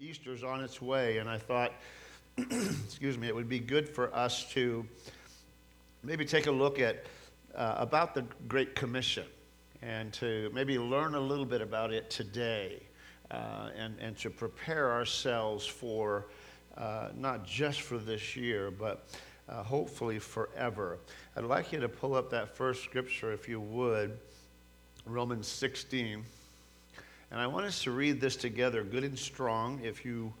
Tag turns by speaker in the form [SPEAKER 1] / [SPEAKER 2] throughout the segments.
[SPEAKER 1] Easter's on its way, and I thought, excuse me, it would be good for us to maybe take a look at uh, about the Great Commission and to maybe learn a little bit about it today uh, and, and to prepare ourselves for uh, not just for this year, but uh, hopefully forever. I'd like you to pull up that first scripture, if you would, Romans 16. And I want us to read this together, good and strong, if you,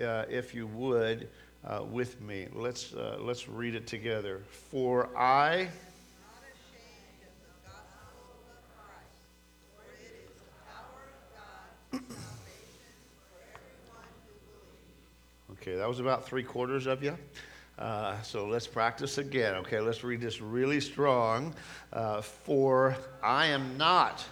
[SPEAKER 1] uh, if you would, uh, with me. Let's, uh, let's read it together. For I. Okay, that was about three quarters of you. Uh, so let's practice again. Okay, let's read this really strong. Uh, for I am not.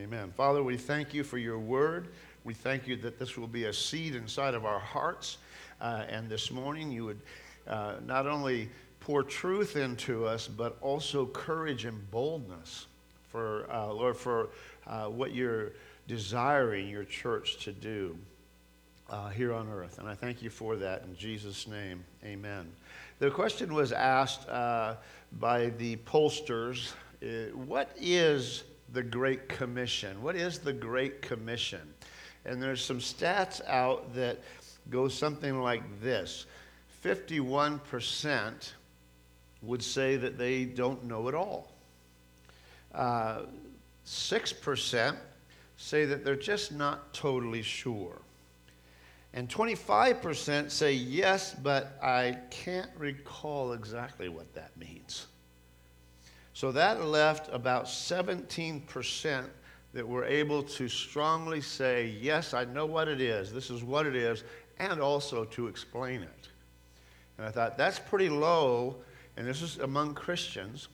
[SPEAKER 1] Amen. Father, we thank you for your word. We thank you that this will be a seed inside of our hearts. Uh, and this morning, you would uh, not only pour truth into us, but also courage and boldness for, uh, Lord, for uh, what you're desiring your church to do uh, here on earth. And I thank you for that in Jesus' name. Amen. The question was asked uh, by the pollsters what is the Great Commission? What is the Great Commission? And there's some stats out that go something like this 51% would say that they don't know at all. Uh, 6% say that they're just not totally sure. And 25% say yes, but I can't recall exactly what that means. So that left about 17% that were able to strongly say, yes, I know what it is, this is what it is, and also to explain it. And I thought, that's pretty low and this is among Christians,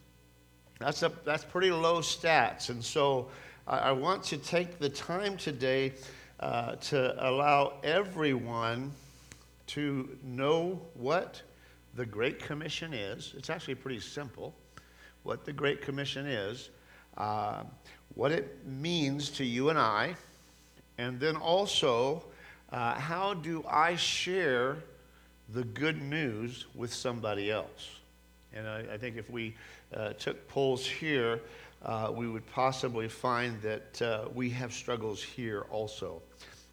[SPEAKER 1] that's, a, that's pretty low stats. And so I, I want to take the time today uh, to allow everyone to know what the Great Commission is. It's actually pretty simple what the Great Commission is, uh, what it means to you and I, and then also uh, how do I share the good news with somebody else? And I, I think if we uh, took polls here, uh, we would possibly find that uh, we have struggles here also.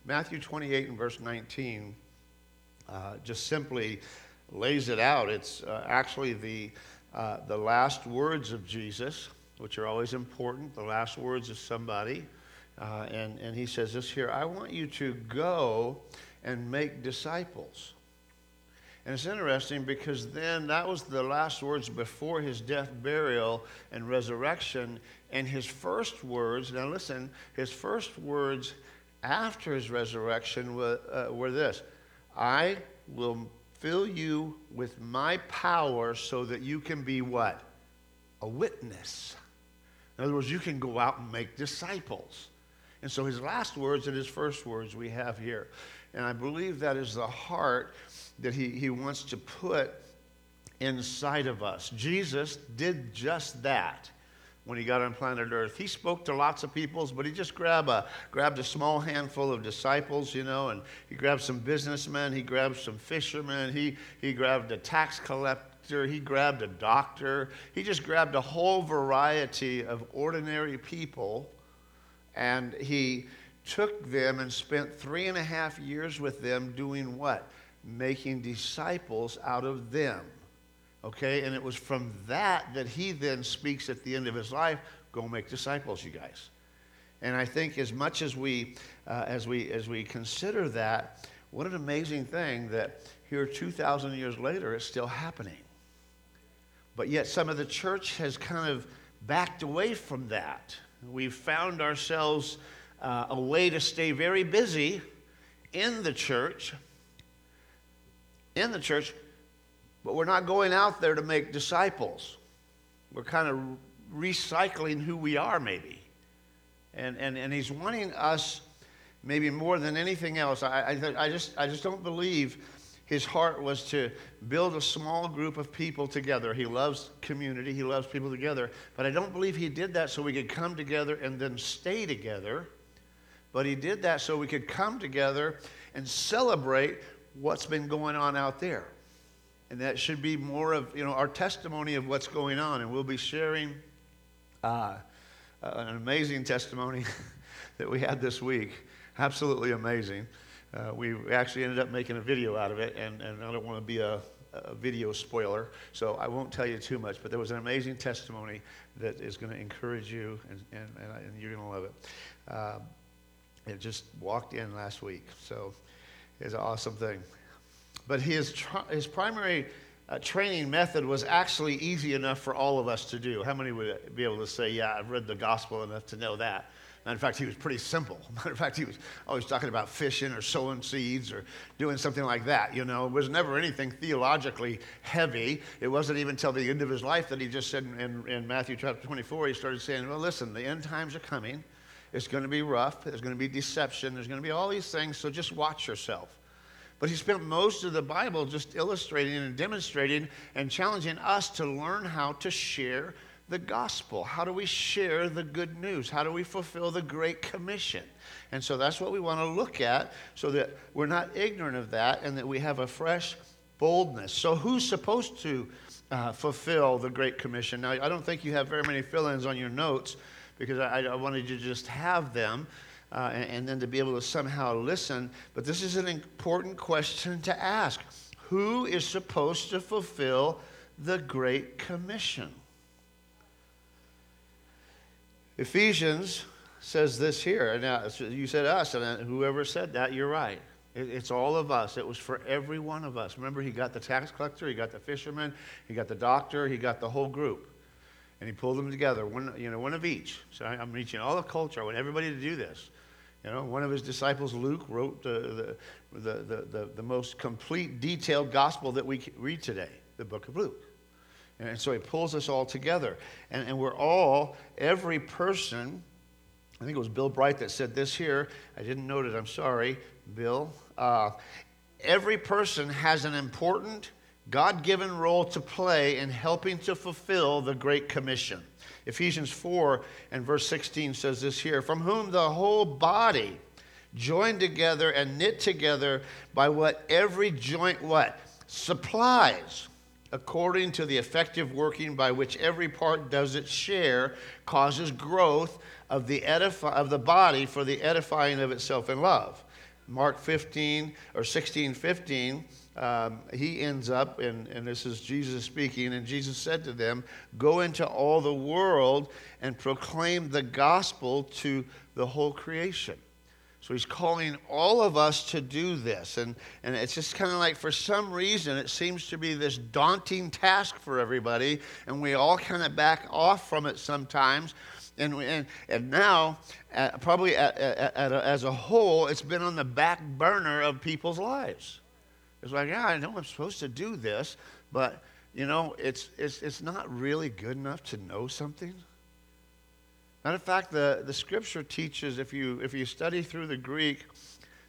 [SPEAKER 1] Matthew 28 and verse 19 uh, just simply lays it out. It's actually the, uh, the last words of Jesus, which are always important, the last words of somebody. and, and he says this here I want you to go and make disciples. And it's interesting because then that was the last words before his death, burial, and resurrection. And his first words, now listen, his first words after his resurrection were, uh, were this I will fill you with my power so that you can be what? A witness. In other words, you can go out and make disciples. And so his last words and his first words we have here. And I believe that is the heart that he, he wants to put inside of us. Jesus did just that when he got on planet Earth. He spoke to lots of peoples, but he just grabbed a, grabbed a small handful of disciples, you know, and he grabbed some businessmen, he grabbed some fishermen, he, he grabbed a tax collector, he grabbed a doctor. He just grabbed a whole variety of ordinary people, and he took them and spent three and a half years with them doing what? making disciples out of them. Okay? And it was from that that he then speaks at the end of his life go make disciples, you guys. And I think as much as we, uh, as we, as we consider that, what an amazing thing that here 2,000 years later it's still happening. But yet some of the church has kind of backed away from that. We've found ourselves uh, a way to stay very busy in the church in the church, but we're not going out there to make disciples. We're kind of recycling who we are, maybe. And, and, and he's wanting us, maybe more than anything else. I, I, I, just, I just don't believe his heart was to build a small group of people together. He loves community, he loves people together. But I don't believe he did that so we could come together and then stay together. But he did that so we could come together and celebrate what's been going on out there. And that should be more of you know our testimony of what's going on. And we'll be sharing uh, an amazing testimony that we had this week. Absolutely amazing. Uh, we actually ended up making a video out of it, and, and I don't want to be a, a, video spoiler, so I won't tell you too much, but there was an amazing testimony that is going to encourage you, and, and, and, and you're going to love it. Uh, it just walked in last week, so it's an awesome thing. But his, his primary uh, training method was actually easy enough for all of us to do. How many would be able to say, Yeah, I've read the gospel enough to know that? Matter of fact, he was pretty simple. Matter of fact, he was always talking about fishing or sowing seeds or doing something like that. You know, it was never anything theologically heavy. It wasn't even until the end of his life that he just said in, in Matthew chapter 24, he started saying, Well, listen, the end times are coming. It's going to be rough. There's going to be deception. There's going to be all these things. So just watch yourself. But he spent most of the Bible just illustrating and demonstrating and challenging us to learn how to share the gospel? How do we share the good news? How do we fulfill the Great Commission? And so that's what we want to look at so that we're not ignorant of that and that we have a fresh boldness. So, who's supposed to uh, fulfill the Great Commission? Now, I don't think you have very many fill ins on your notes because I, I, wanted you to just have them. Uh, and, and then to be able to somehow listen. But this is an important question to ask Who is supposed to fulfill the Great Commission? Ephesians says this here. Now, you said us, and whoever said that, you're right. It's all of us. It was for every one of us. Remember, he got the tax collector, he got the fisherman, he got the doctor, he got the whole group. And he pulled them together, one, you know, one of each. So I'm reaching all the culture. I want everybody to do this. You know, one of his disciples, Luke, wrote the, the, the, the, the most complete, detailed gospel that we read today, the book of Luke. And so he pulls us all together. And, and we're all, every person, I think it was Bill Bright that said this here. I didn't note it, I'm sorry, Bill. Uh, every person has an important, God given role to play in helping to fulfill the Great Commission. Ephesians 4 and verse 16 says this here From whom the whole body, joined together and knit together by what every joint what supplies according to the effective working by which every part does its share, causes growth of the, edify, of the body for the edifying of itself in love. Mark 15 or 16, 15, um, he ends up, and, and this is Jesus speaking, and Jesus said to them, Go into all the world and proclaim the gospel to the whole creation. So he's calling all of us to do this. And, and it's just kind of like, for some reason, it seems to be this daunting task for everybody, and we all kind of back off from it sometimes. And, and, and now, uh, probably at, at, at a, as a whole, it's been on the back burner of people's lives. It's like, yeah, I know I'm supposed to do this, but, you know, it's, it's, it's not really good enough to know something. Matter of fact, the, the scripture teaches, if you, if you study through the Greek,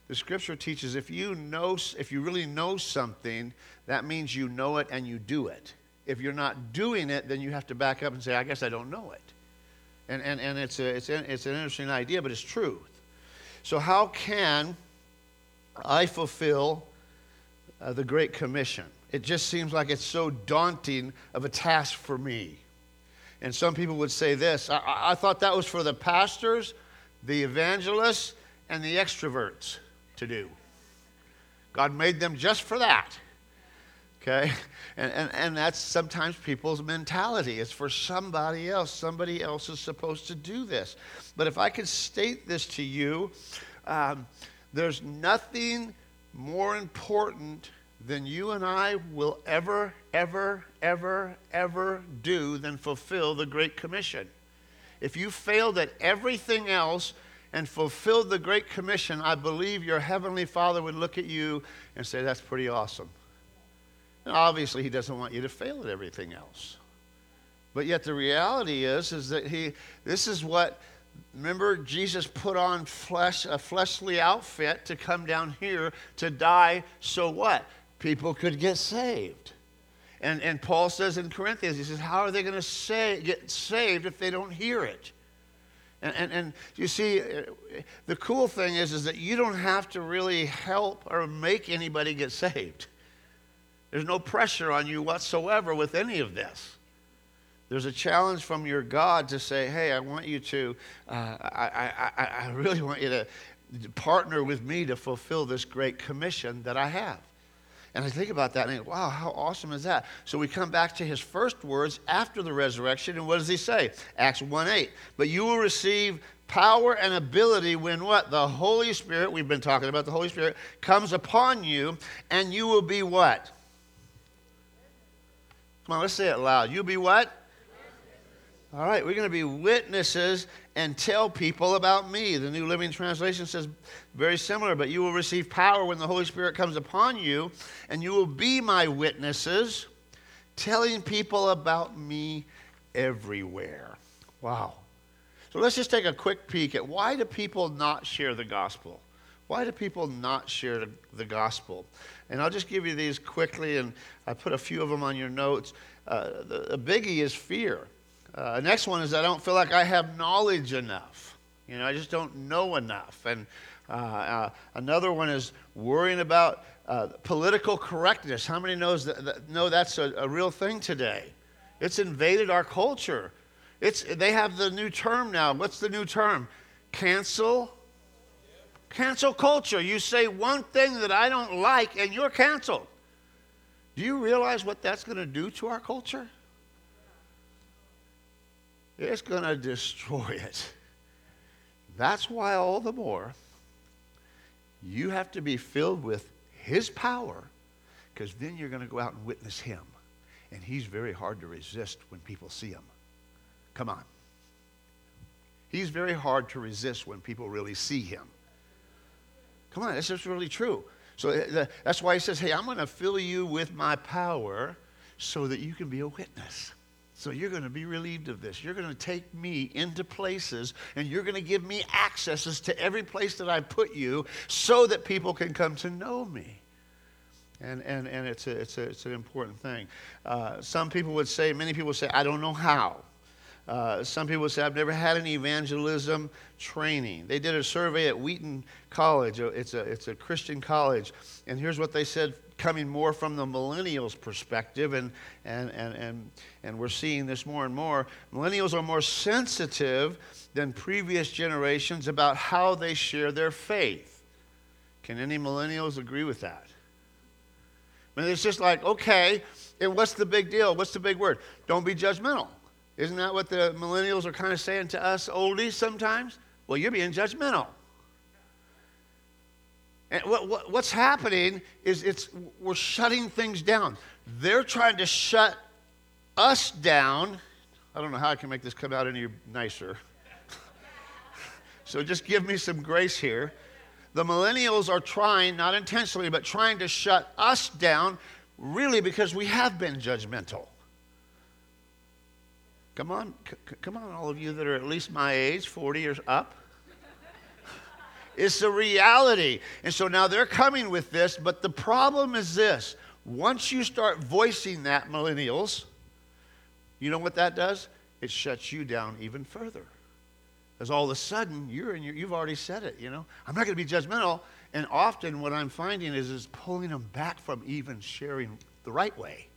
[SPEAKER 1] the scripture teaches if you know, if you really know something, that means you know it and you do it. If you're not doing it, then you have to back up and say, I guess I don't know it. And, and, and it's, a, it's, a, it's an interesting idea, but it's truth. So, how can I fulfill uh, the Great Commission? It just seems like it's so daunting of a task for me. And some people would say this I, I thought that was for the pastors, the evangelists, and the extroverts to do. God made them just for that. Okay? And, and, and that's sometimes people's mentality. It's for somebody else. Somebody else is supposed to do this. But if I could state this to you, um, there's nothing more important than you and I will ever, ever, ever, ever do than fulfill the Great Commission. If you failed at everything else and fulfilled the Great Commission, I believe your Heavenly Father would look at you and say, That's pretty awesome. And obviously, He doesn't want you to fail at everything else. But yet, the reality is, is that He, this is what Remember, Jesus put on flesh, a fleshly outfit to come down here to die. So what? people could get saved. And, and Paul says in Corinthians, he says, How are they going to say, get saved if they don't hear it? And, and, and, you see, the cool thing is, is that you don't have to really help or make anybody get saved. There's no pressure on you whatsoever with any of this. There's a challenge from your God to say, hey, I want you to, uh, I, I, I really want you to partner with me to fulfill this great commission that I have. And I think about that and I think, wow, how awesome is that? So we come back to his first words after the resurrection, and what does he say? Acts 1 8. But you will receive power and ability when what? The Holy Spirit, we've been talking about the Holy Spirit, comes upon you, and you will be what? Come on, let's say it loud. You'll be what? All right, we're going to be witnesses and tell people about me. The New Living Translation says very similar, but you will receive power when the Holy Spirit comes upon you, and you will be my witnesses, telling people about me everywhere. Wow. So let's just take a quick peek at why do people not share the gospel? Why do people not share the gospel? And I'll just give you these quickly, and I put a few of them on your notes. Uh, the, the biggie is fear. Uh, next one is I don't feel like I have knowledge enough. You know, I just don't know enough. And uh, uh, another one is worrying about uh, political correctness. How many knows that, that know that's a, a, real thing today? It's invaded our culture. It's, they have the new term now. What's the new term? Cancel. Cancel culture. You say one thing that I don't like and you're canceled. Do you realize what that's going to do to our culture? It's going to destroy it. That's why, all the more, you have to be filled with His power, because then you're going to go out and witness Him. And He's very hard to resist when people see Him. Come on. He's very hard to resist when people really see Him. Come on, that's just really true. So uh, that's why He says, Hey, I'm going to fill you with my power so that you can be a witness. So you're going to be relieved of this. You're going to take me into places and you're going to give me accesses to every place that I put you so that people can come to know me. And, and, and it's, a, it's, a, it's an important thing. Uh, some people would say, many people would say, I don't know how. Uh, some people say, I've never had any evangelism training. They did a survey at Wheaton College. It's a, it's a Christian college. And here's what they said coming more from the millennials' perspective, and, and, and, and, and we're seeing this more and more. Millennials are more sensitive than previous generations about how they share their faith. Can any millennials agree with that? I mean, it's just like, okay, and what's the big deal? What's the big word? Don't be judgmental. Isn't that what the millennials are kind of saying to us oldies sometimes? Well, you're being judgmental. And what, what, what's happening is it's, we're shutting things down. They're trying to shut us down. I don't know how I can make this come out any nicer. so just give me some grace here. The millennials are trying, not intentionally, but trying to shut us down, really because we have been judgmental. Come on, c- come on, all of you that are at least my age, 40 or up. It's a reality. And so now they're coming with this, but the problem is this. Once you start voicing that, millennials, you know what that does? It shuts you down even further. Because all of a sudden, you're in your, you've already said it, you know. I'm not going to be judgmental. And often what I'm finding is, is pulling them back from even sharing the right way.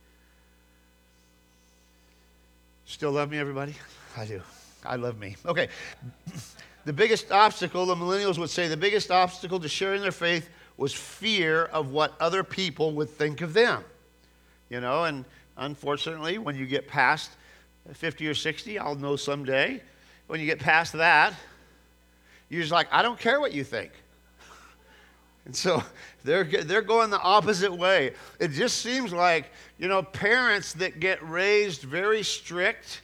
[SPEAKER 1] Still love me, everybody? I do. I love me. Okay. The biggest obstacle, the millennials would say, the biggest obstacle to sharing their faith was fear of what other people would think of them. You know, and unfortunately, when you get past 50 or 60, I'll know someday, when you get past that, you're just like, I don't care what you think. And so they're, they're going the opposite way. It just seems like, you know, parents that get raised very strict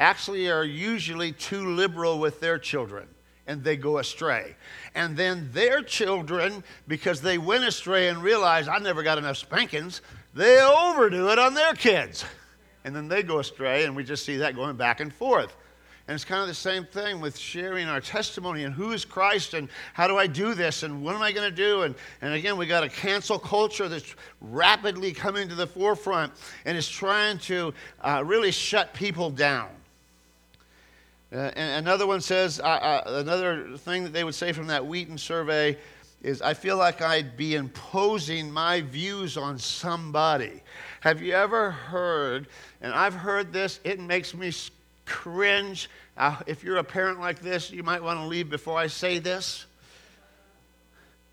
[SPEAKER 1] actually are usually too liberal with their children and they go astray. And then their children, because they went astray and realized, I never got enough spankings, they overdo it on their kids. And then they go astray, and we just see that going back and forth. And it's kind of the same thing with sharing our testimony and who is Christ and how do I do this and what am I going to do? And, and again, we got a cancel culture that's rapidly coming to the forefront and is trying to uh, really shut people down. Uh, and another one says, uh, another thing that they would say from that Wheaton survey is, I feel like I'd be imposing my views on somebody. Have you ever heard, and I've heard this, it makes me cringe. Uh, if you're a parent like this, you might want to leave before I say this.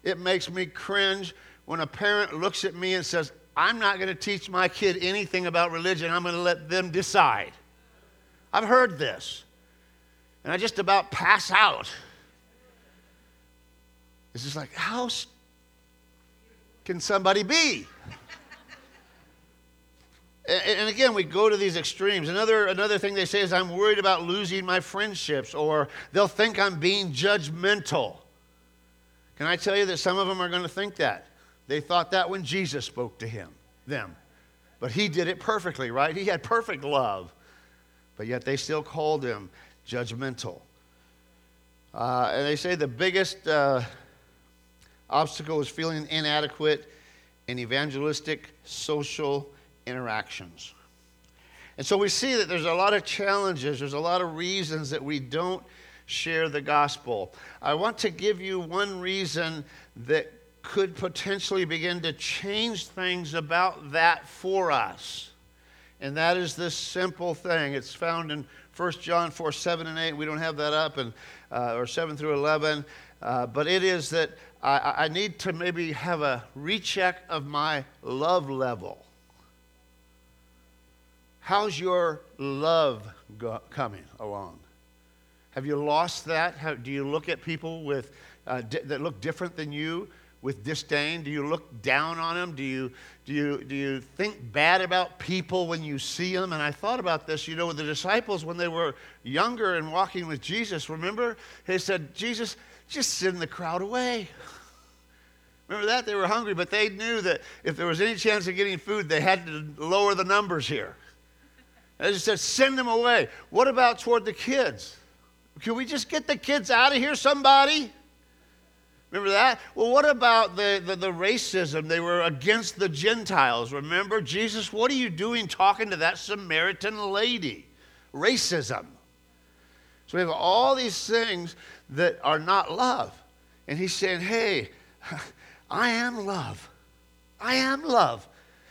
[SPEAKER 1] It makes me cringe when a parent looks at me and says, I'm not going to teach my kid anything about religion, I'm going to let them decide. I've heard this and I just about pass out. It's just like, how can somebody be? And again, we go to these extremes. Another, another thing they say is, I'm worried about losing my friendships, or they'll think I'm being judgmental. Can I tell you that some of them are going to think that? They thought that when Jesus spoke to him, them. But he did it perfectly, right? He had perfect love. But yet they still called him judgmental. Uh, and they say the biggest uh, obstacle is feeling inadequate in evangelistic social interactions. And so we see that there's a lot of challenges, there's a lot of reasons that we don't share the gospel. I want to give you one reason that could potentially begin to change things about that for us. And that is this simple thing. It's found in 1 John 4 7 and 8. We don't have that up, and, uh, or 7 through 11. Uh, but it is that I, I need to maybe have a recheck of my love level. How's your love go- coming along? Have you lost that? How, do you look at people with, uh, di- that look different than you? with disdain? Do you look down on them? Do you, do, you, do you think bad about people when you see them? And I thought about this, you know, the disciples when they were younger and walking with Jesus. Remember? They said, Jesus, just send the crowd away. Remember that? They were hungry, but they knew that if there was any chance of getting food, they had to lower the numbers here. They just said, send them away. What about toward the kids? Can we just get the kids out of here, somebody? Remember that? Well, what about the, the, the, racism? They were against the Gentiles. Remember, Jesus, what are you doing talking to that Samaritan lady? Racism. So we have all these things that are not love. And he's saying, hey, I am love. I am love.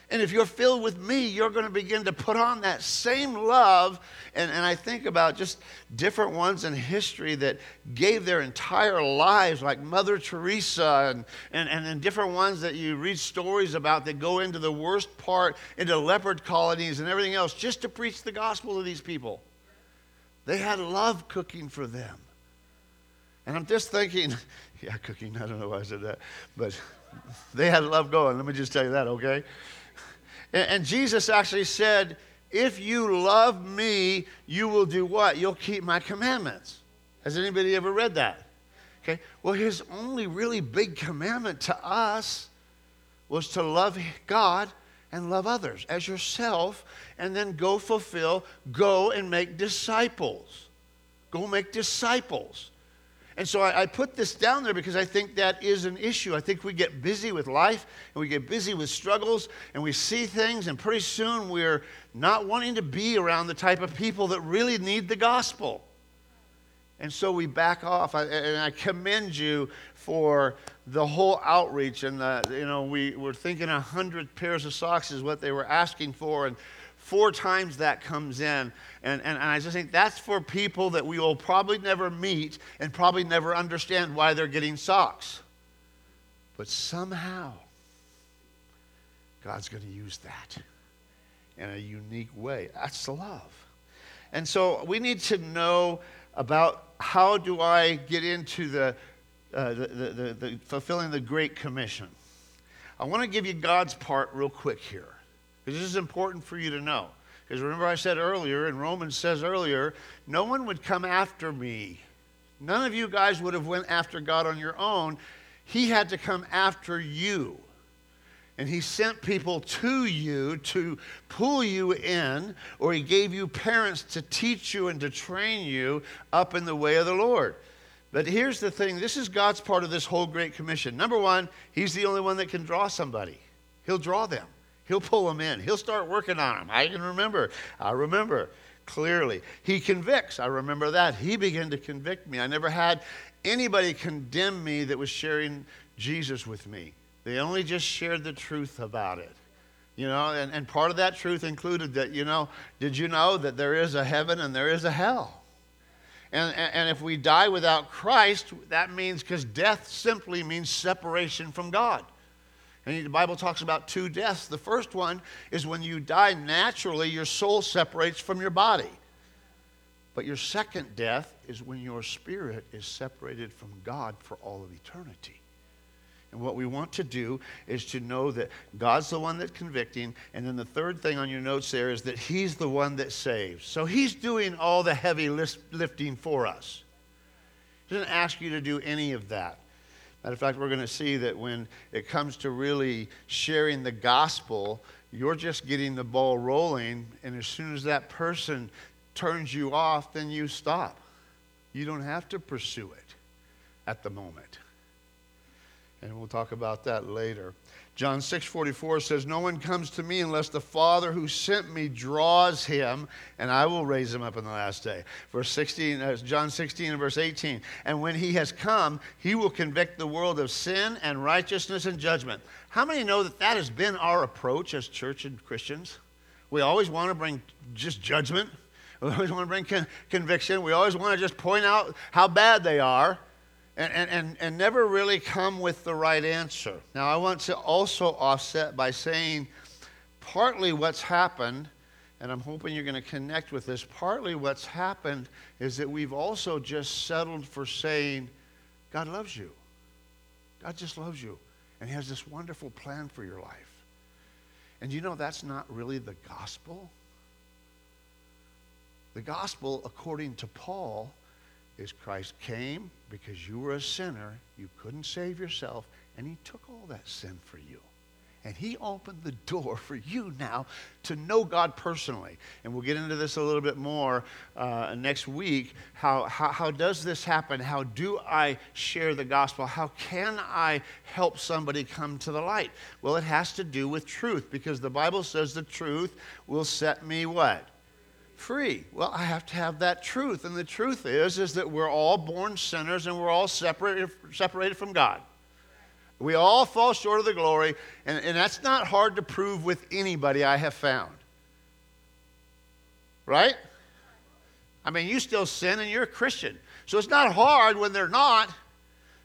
[SPEAKER 1] And if you're filled with me, you're going to begin to put on that same love. And, and I think about just different ones in history that gave their entire lives, like Mother Teresa, and, and, and, and different ones that you read stories about that go into the worst part, into leopard colonies and everything else, just to preach the gospel to these people. They had love cooking for them. And I'm just thinking, yeah, cooking, I don't know why I said that, but they had love going. Let me just tell you that, okay? And Jesus actually said, If you love me, you will do what? You'll keep my commandments. Has anybody ever read that? Okay. Well, his only really big commandment to us was to love God and love others as yourself, and then go fulfill, go and make disciples. Go make disciples. And so I, I, put this down there because I think that is an issue. I think we get busy with life and we get busy with struggles and we see things, and pretty soon we're not wanting to be around the type of people that really need the gospel. And so we back off. I, and I commend you for the whole outreach. And, the, you know, we were thinking 100 pairs of socks is what they were asking for. And four times that comes in. And, and, and, I just think that's for people that we will probably never meet and probably never understand why they're getting socks. But somehow, God's going to use that in a unique way. That's love. And so we need to know about how do I get into the, uh, the, the, the, the fulfilling the Great Commission. I want to give you God's part real quick here. Because this is important for you to know. Because remember, I said earlier, and Romans says earlier, no one would come after me. None of you guys would have went after God on your own. He had to come after you. And he sent people to you to pull you in, or he gave you parents to teach you and to train you up in the way of the Lord. But here's the thing this is God's part of this whole Great Commission. Number one, he's the only one that can draw somebody, he'll draw them, he'll pull them in, he'll start working on them. I can remember. I remember clearly. He convicts. I remember that. He began to convict me. I never had anybody condemn me that was sharing Jesus with me. They only just shared the truth about it. You know, and, and part of that truth included that, you know, did you know that there is a heaven and there is a hell? And, and, and if we die without Christ, that means, because death simply means separation from God. And the Bible talks about two deaths. The first one is when you die naturally, your soul separates from your body. But your second death is when your spirit is separated from God for all of eternity. And what we want to do is to know that God's the one that's convicting. And then the third thing on your notes there is that He's the one that saves. So He's doing all the heavy lifting for us. He doesn't ask you to do any of that. Matter of fact, we're going to see that when it comes to really sharing the gospel, you're just getting the ball rolling. And as soon as that person turns you off, then you stop. You don't have to pursue it at the moment and we'll talk about that later. John 6:44 says, "No one comes to me unless the Father who sent me draws him, and I will raise him up in the last day." Verse 16, uh, John 16 and verse 18. And when he has come, he will convict the world of sin and righteousness and judgment. How many know that that has been our approach as church and Christians? We always want to bring just judgment. We always want to bring con- conviction. We always want to just point out how bad they are and, and, and never really come with the right answer. Now, I want to also offset by saying partly what's happened, and I'm hoping you're going to connect with this, partly what's happened is that we've also just settled for saying, God loves you. God just loves you. And He has this wonderful plan for your life. And you know that's not really the gospel? The gospel, according to Paul, is Christ came because you were a sinner, you couldn't save yourself, and he took all that sin for you. And he opened the door for you now to know God personally. And we'll get into this a little bit more uh, next week. How, how, how does this happen? How do I share the gospel? How can I help somebody come to the light? Well, it has to do with truth because the Bible says the truth will set me what? Free. Well, I have to have that truth. And the truth is, is that we're all born sinners and we're all separated, separated from God. We all fall short of the glory, and, and that's not hard to prove with anybody I have found. Right? I mean, you still sin and you're a Christian. So it's not hard when they're not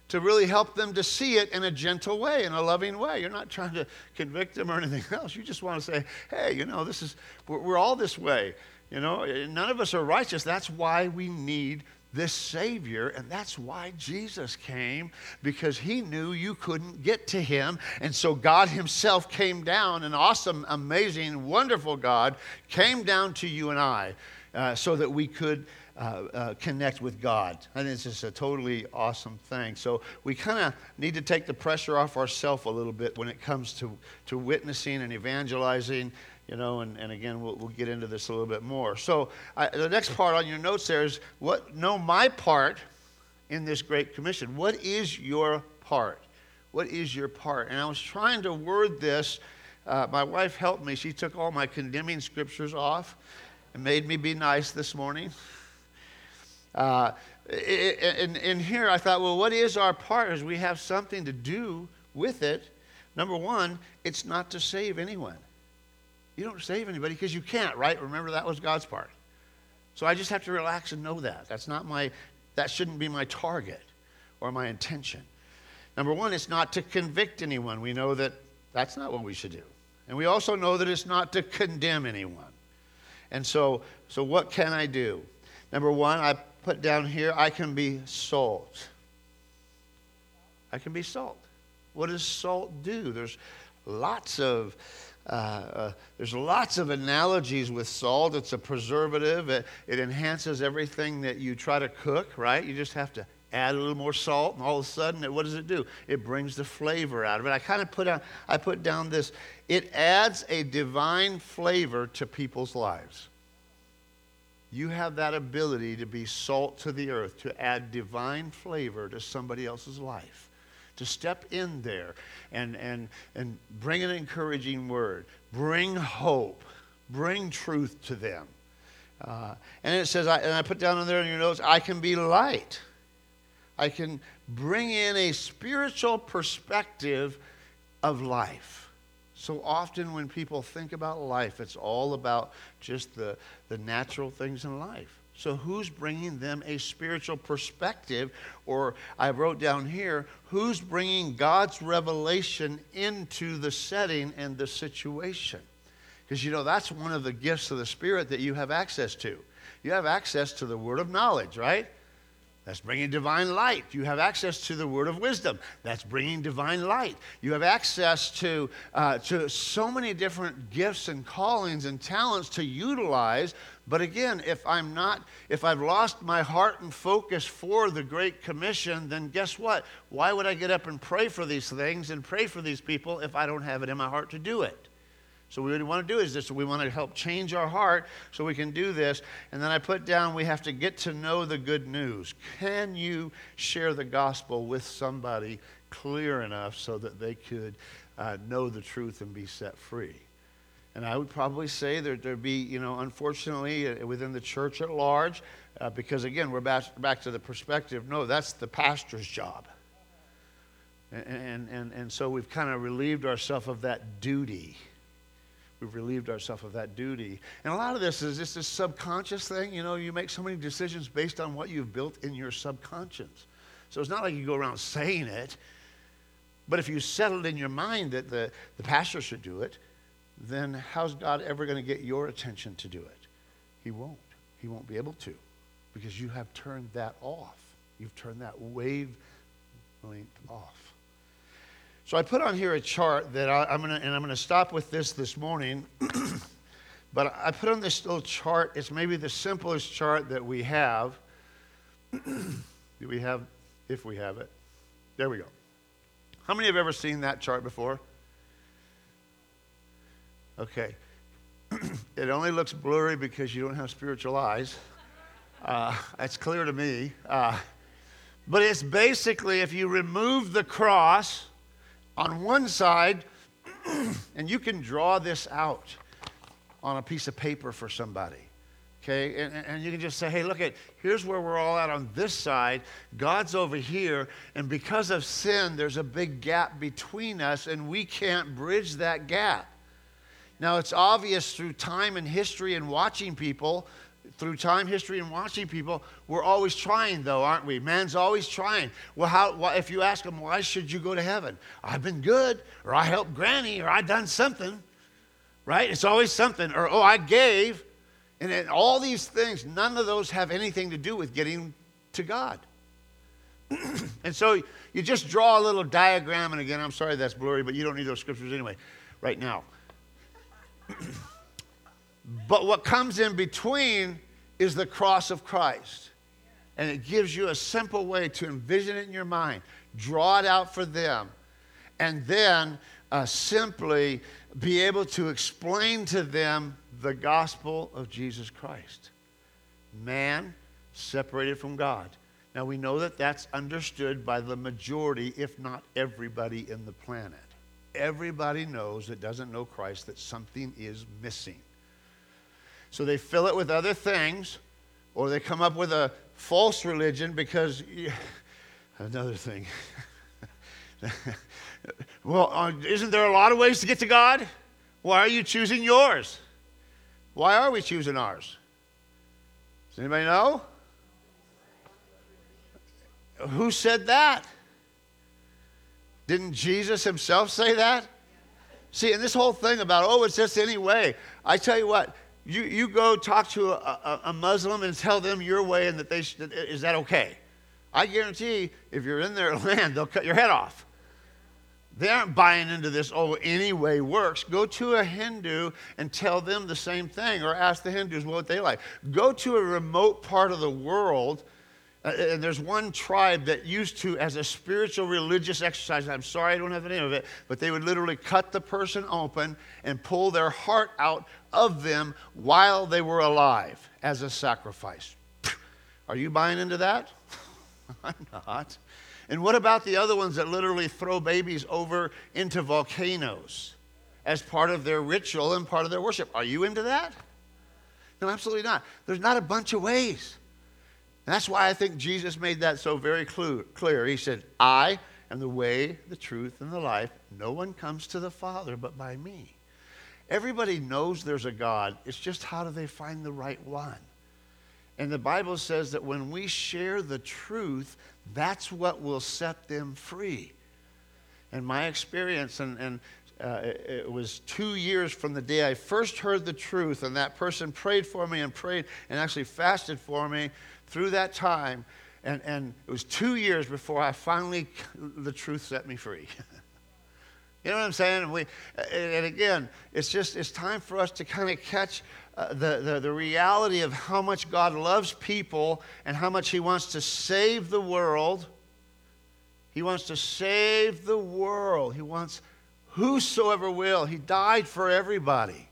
[SPEAKER 1] to really help them to see it in a gentle way, in a loving way. You're not trying to convict them or anything else. You just want to say, hey, you know, this is, we're, we're all this way. You know, none of us are righteous. That's why we need this Savior, and that's why Jesus came, because He knew you couldn't get to Him. And so God Himself came down, an awesome, amazing, wonderful God came down to you and I uh, so that we could. Uh, uh, connect with God. And it's just a totally awesome thing. So we kind of need to take the pressure off ourselves a little bit when it comes to, to witnessing and evangelizing you know, and, and again, we'll, we'll get into this a little bit more. So I, the next part on your notes there is what, know my part in this Great Commission. What is your part? What is your part? And I was trying to word this. Uh, my wife helped me. She took all my condemning scriptures off and made me be nice this morning. Uh, and, and here I thought, well, what is our part? Is we have something to do with it. Number one, it's not to save anyone. You don't save anybody because you can't, right? Remember that was God's part. So I just have to relax and know that. That's not my that shouldn't be my target or my intention. Number 1, it's not to convict anyone. We know that that's not what we should do. And we also know that it's not to condemn anyone. And so so what can I do? Number 1, I put down here I can be salt. I can be salt. What does salt do? There's lots of uh, uh, there's lots of analogies with salt. It's a preservative. It, it, enhances everything that you try to cook, right? You just have to Add a little more salt, and all of a sudden, what does it do? It brings the flavor out of it. I kind of put out, I put down this. It adds a divine flavor to people's lives. You have that ability to be salt to the earth, to add divine flavor to somebody else's life, to step in there and, and, and bring an encouraging word, bring hope, bring truth to them. Uh, and it says, I, and I put down in there in your notes, I can be light. I can bring in a spiritual perspective of life. So often, when people think about life, it's all about just the, the natural things in life. So, who's bringing them a spiritual perspective? Or I wrote down here, who's bringing God's revelation into the setting and the situation? Because you know, that's one of the gifts of the Spirit that you have access to. You have access to the word of knowledge, right? That's bringing divine light. You have access to the word of wisdom. That's bringing divine light. You have access to, uh, to so many different gifts and callings and talents to utilize. But again, if I'm not, if I've lost my heart and focus for the Great Commission, then guess what? Why would I get up and pray for these things and pray for these people if I don't have it in my heart to do it? So what we want to do is this. We want to help change our heart so we can do this. And then I put down we have to get to know the good news. Can you share the gospel with somebody clear enough so that they could uh, know the truth and be set free? And I would probably say that there'd be, you know, unfortunately uh, within the church at large, uh, because again, we're back, back to the perspective no, that's the pastor's job. And, and, and, and so we've kind of relieved ourselves of that duty. We've relieved ourselves of that duty. And a lot of this is just this subconscious thing. You know, you make so many decisions based on what you've built in your subconscious. So it's not like you go around saying it. But if you settled in your mind that the, the pastor should do it, then how's God ever going to get your attention to do it? He won't. He won't be able to because you have turned that off. You've turned that wavelength off. So I put on here a chart that I, am going to, and I'm going to stop with this this morning. but I put on this little chart. It's maybe the simplest chart that we have. Do we have, if we have it? There we go. How many have ever seen that chart before? Okay. it only looks blurry because you don't have spiritual eyes. Uh, it's clear to me. Uh, but it's basically if you remove the cross, on one side, and you can draw this out on a piece of paper for somebody. Okay, and, and you can just say, hey, look at, here's where we're all at on this side. God's over here, and because of sin, there's a big gap between us, and we can't bridge that gap. Now, it's obvious through time and history and watching people through time, history, and watching people, we're always trying, though, aren't we? Man's always trying. Well, how, why, if you ask him, why should you go to heaven? I've been good, or I helped Granny, or I done something, right? It's always something, or oh, I gave. And then all these things, none of those have anything to do with getting to God. and so you just draw a little diagram, and again, I'm sorry that's blurry, but you don't need those scriptures anyway, right now. But what comes in between is the cross of Christ. And it gives you a simple way to envision it in your mind, draw it out for them, and then uh, simply be able to explain to them the gospel of Jesus Christ. Man separated from God. Now we know that that's understood by the majority, if not everybody in the planet. Everybody knows that doesn't know Christ that something is missing. So they fill it with other things, or they come up with a false religion because another thing. well, uh, isn't there a lot of ways to get to God? Why are you choosing yours? Why are we choosing ours? Does anybody know? Who said that? Didn't Jesus himself say that? See, and this whole thing about, oh, it's just any way. I tell you what, you, you go talk to a, a, Muslim and tell them your way and that they is that okay? I guarantee if you're in their land, they'll cut your head off. They aren't buying into this, oh, any way works. Go to a Hindu and tell them the same thing, or ask the Hindus what they like. Go to a remote part of the world Uh, and there's one tribe that used to, as a spiritual religious exercise, I'm sorry I don't have the name of it, but they would literally cut the person open and pull their heart out of them while they were alive as a sacrifice. Are you buying into that? I'm not. And what about the other ones that literally throw babies over into volcanoes as part of their ritual and part of their worship? Are you into that? No, absolutely not. There's not a bunch of ways. And that's why I think Jesus made that so very clear. He said, I am the way, the truth, and the life. No one comes to the Father but by me. Everybody knows there's a God. It's just how do they find the right one? And the Bible says that when we share the truth, that's what will set them free. And my experience, and, and uh, it, it, was two years from the day I first heard the truth, and that person prayed for me and prayed and actually fasted for me through that time, and, and it was two years before I finally, the truth set me free. you know what I'm saying? We, and again, it's just, it's time for us to kind of catch uh, the, the, the reality of how much God loves people and how much He wants to save the world. He wants to save the world. He wants whosoever will. He died for everybody.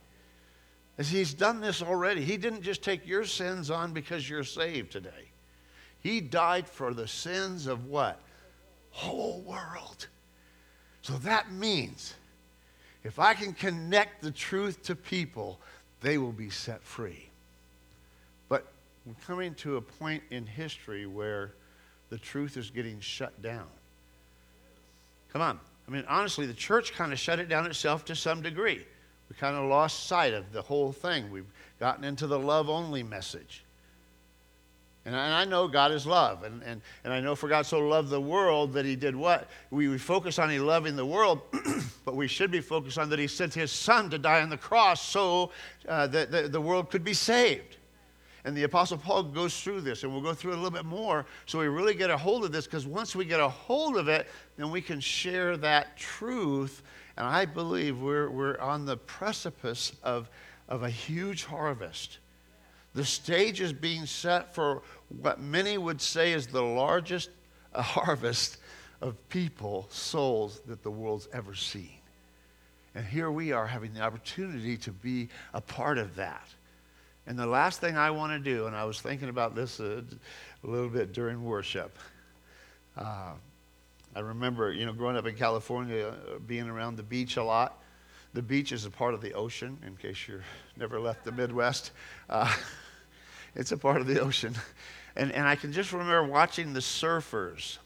[SPEAKER 1] As he's done this already. He didn't just take your sins on because you're saved today. He died for the sins of what? Whole world. So that means if I can connect the truth to people, they will be set free. But we're coming to a point in history where the truth is getting shut down. Come on. I mean, honestly, the church kind of shut it down itself to some degree. We kind of lost sight of the whole thing. We've gotten into the love only message. And I, know God is love. And, and, and I know for God so loved the world that he did what? We, we focus on he loving the world, but we should be focused on that he sent his son to die on the cross so uh, that the, the world could be saved. And the Apostle Paul goes through this, and we'll go through it a little bit more so we really get a hold of this, because once we get a hold of it, then we can share that truth and I believe we're, we're on the precipice of, of a huge harvest. The stage is being set for what many would say is the largest harvest of people, souls that the world's ever seen. And here we are having the opportunity to be a part of that. And the last thing I want to do, and I was thinking about this a, a little bit during worship. Uh, I remember, you know, growing up in California, uh, being around the beach a lot. The beach is a part of the ocean, in case you've never left the Midwest. Uh, it's a part of the ocean. And, and I can just remember watching the surfers.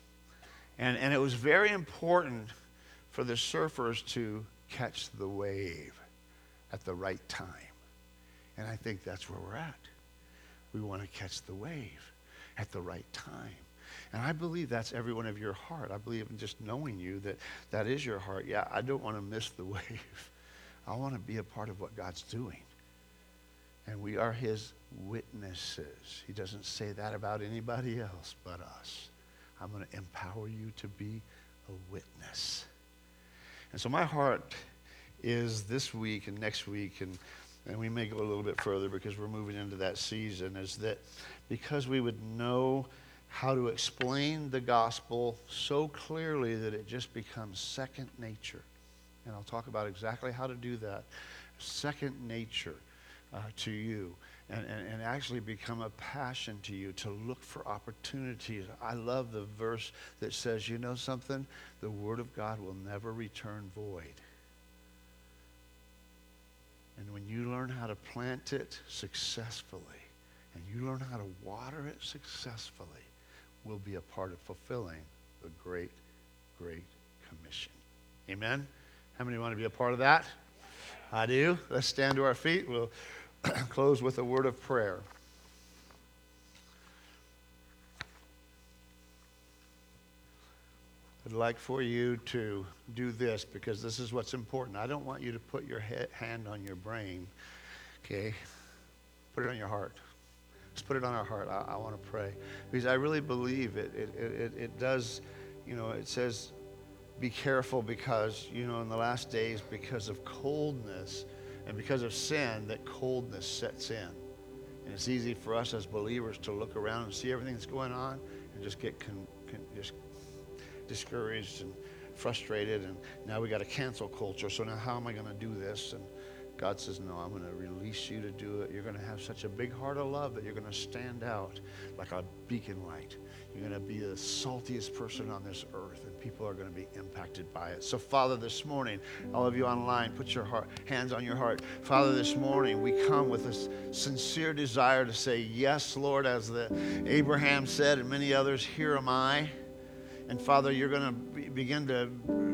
[SPEAKER 1] And, and it was very important for the surfers to catch the wave at the right time. And I think that's where we're at. We want to catch the wave at the right time. And I believe that's every one of your heart. I believe in just knowing you that that is your heart. Yeah, I don't want to miss the wave. I want to be a part of what God's doing. And we are his witnesses. He doesn't say that about anybody else but us. I'm going to empower you to be a witness. And so my heart is this week and next week, and, and we may go a little bit further because we're moving into that season, is that because we would know how to explain the gospel so clearly that it just becomes second nature. And I'll talk about exactly how to do that. Second nature uh, to you. And, and, and actually become a passion to you to look for opportunities. I love the verse that says, you know something? The Word of God will never return void. And when you learn how to plant it successfully, and you learn how to water it successfully, will be a part of fulfilling the great, great commission. Amen? How many want to be a part of that? I do. Let's stand to our feet. We'll close with a word of prayer. I'd like for you to do this because this is what's important. I don't want you to put your hand on your brain, okay? Put it on your heart. Let's put it on our heart. I, I want to pray. Because I really believe it, it, it, it does, you know, it says, be careful because, you know, in the last days, because of coldness and because of sin, that coldness sets in. And it's easy for us as believers to look around and see everything that's going on and just get con- con- just discouraged and frustrated. And now we got a cancel culture. So now how am I going to do this? And God says, No, I'm going to release you to do it. You're going to have such a big heart of love that you're going to stand out like a beacon light. You're going to be the saltiest person on this earth, and people are going to be impacted by it. So, Father, this morning, all of you online, put your heart, hands on your heart. Father, this morning, we come with a sincere desire to say, Yes, Lord, as the Abraham said, and many others, here am I. And Father, you're going to begin to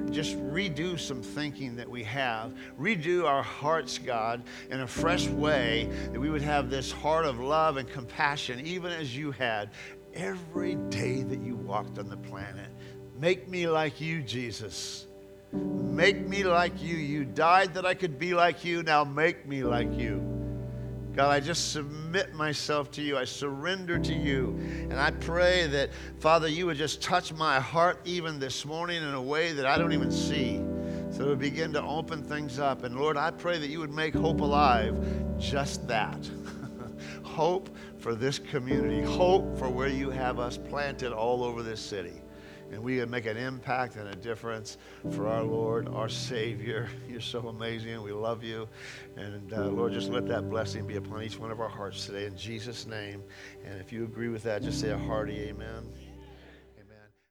[SPEAKER 1] just redo some thinking that we have, redo our hearts, God, in a fresh way, that we would have this heart of love and compassion, even as you had every day that you walked on the planet. Make me like you, Jesus. Make me like you. You died that I could be like you. Now make me like you. God, I just submit myself to you. I surrender to you. And I pray that, Father, you would just touch my heart even this morning in a way that I don't even see. So to begin to open things up. And Lord, I pray that you would make hope alive just that. hope for this community, hope for where you have us planted all over this city and we can make an impact and a difference for our Lord, our Savior. You're so amazing. We love you. And uh, Lord, just let that blessing be upon each one of our hearts today in Jesus' name. And if you agree with that, just say a hearty amen.